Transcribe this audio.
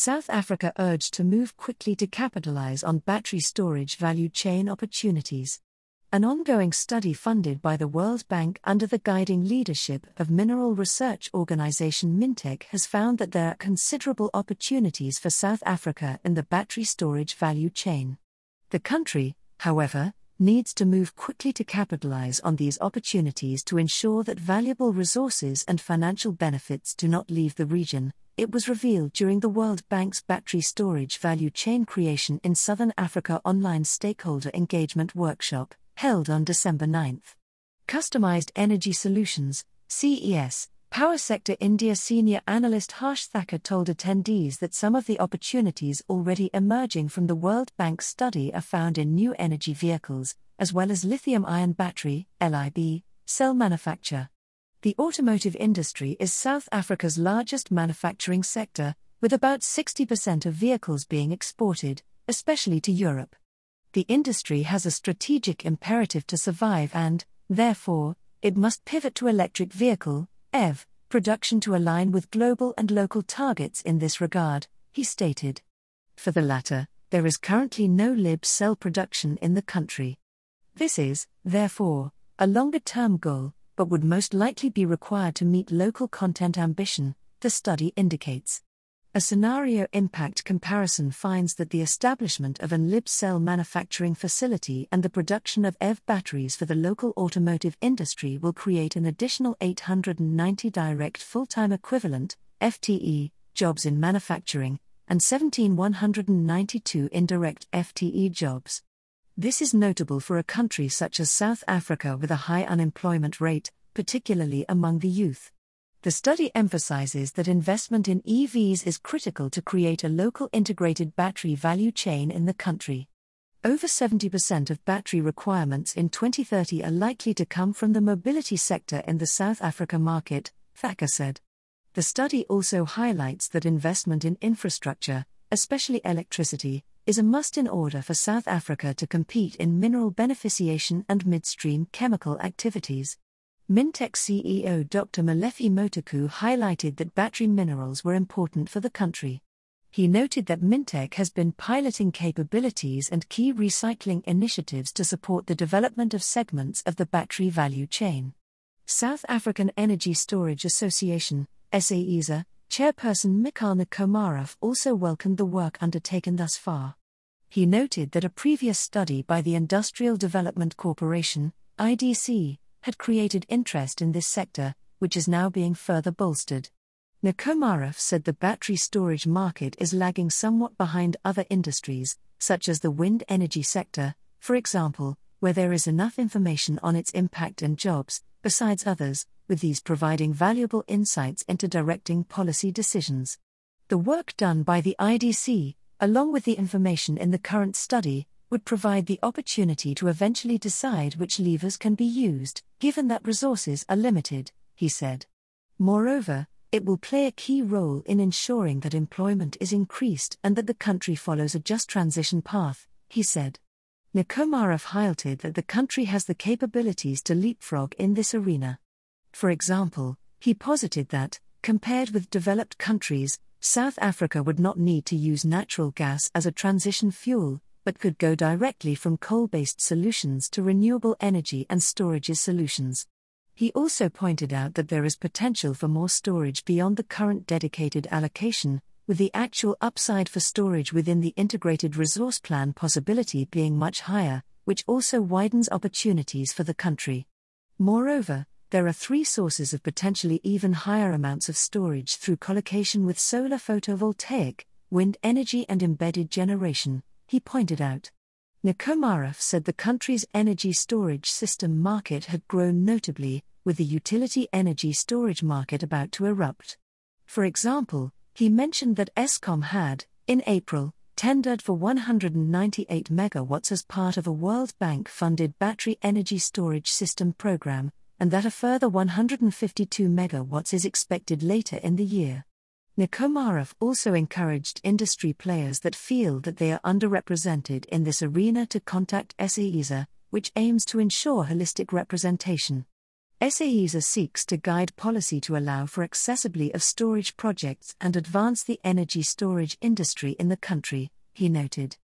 South Africa urged to move quickly to capitalize on battery storage value chain opportunities. An ongoing study funded by the World Bank under the guiding leadership of mineral research organization Mintek has found that there are considerable opportunities for South Africa in the battery storage value chain. The country, however, needs to move quickly to capitalize on these opportunities to ensure that valuable resources and financial benefits do not leave the region, it was revealed during the World Bank's Battery Storage Value Chain Creation in Southern Africa online stakeholder engagement workshop held on December 9. Customized Energy Solutions, CES, Power Sector India senior analyst Harsh Thacker told attendees that some of the opportunities already emerging from the World Bank study are found in new energy vehicles, as well as lithium ion battery, LIB, cell manufacture. The automotive industry is South Africa's largest manufacturing sector, with about 60% of vehicles being exported, especially to Europe the industry has a strategic imperative to survive and, therefore, it must pivot to electric vehicle, EV, production to align with global and local targets in this regard, he stated. For the latter, there is currently no LIB cell production in the country. This is, therefore, a longer term goal, but would most likely be required to meet local content ambition, the study indicates. A scenario impact comparison finds that the establishment of an LIB cell manufacturing facility and the production of EV batteries for the local automotive industry will create an additional 890 direct full time equivalent FTE jobs in manufacturing and 17192 indirect FTE jobs. This is notable for a country such as South Africa with a high unemployment rate, particularly among the youth. The study emphasizes that investment in EVs is critical to create a local integrated battery value chain in the country. Over 70% of battery requirements in 2030 are likely to come from the mobility sector in the South Africa market, Thacker said. The study also highlights that investment in infrastructure, especially electricity, is a must in order for South Africa to compete in mineral beneficiation and midstream chemical activities. Mintek CEO Dr. Malefi Motaku highlighted that battery minerals were important for the country. He noted that Mintek has been piloting capabilities and key recycling initiatives to support the development of segments of the battery value chain. South African Energy Storage Association, SAESA, chairperson Mikhail Nikomarov also welcomed the work undertaken thus far. He noted that a previous study by the Industrial Development Corporation, IDC, had created interest in this sector, which is now being further bolstered. Nikomarov said the battery storage market is lagging somewhat behind other industries, such as the wind energy sector, for example, where there is enough information on its impact and jobs, besides others, with these providing valuable insights into directing policy decisions. The work done by the IDC, along with the information in the current study, would provide the opportunity to eventually decide which levers can be used, given that resources are limited, he said. Moreover, it will play a key role in ensuring that employment is increased and that the country follows a just transition path, he said. Nikomarov highlighted that the country has the capabilities to leapfrog in this arena. For example, he posited that, compared with developed countries, South Africa would not need to use natural gas as a transition fuel, but could go directly from coal based solutions to renewable energy and storage solutions. He also pointed out that there is potential for more storage beyond the current dedicated allocation, with the actual upside for storage within the integrated resource plan possibility being much higher, which also widens opportunities for the country. Moreover, there are three sources of potentially even higher amounts of storage through collocation with solar photovoltaic, wind energy, and embedded generation, he pointed out. Nikomarov said the country's energy storage system market had grown notably, with the utility energy storage market about to erupt. For example, he mentioned that Eskom had, in April, tendered for 198 megawatts as part of a World Bank funded battery energy storage system program, and that a further 152 megawatts is expected later in the year. Nikomarov also encouraged industry players that feel that they are underrepresented in this arena to contact SAESA, which aims to ensure holistic representation. SAESA seeks to guide policy to allow for accessibility of storage projects and advance the energy storage industry in the country, he noted.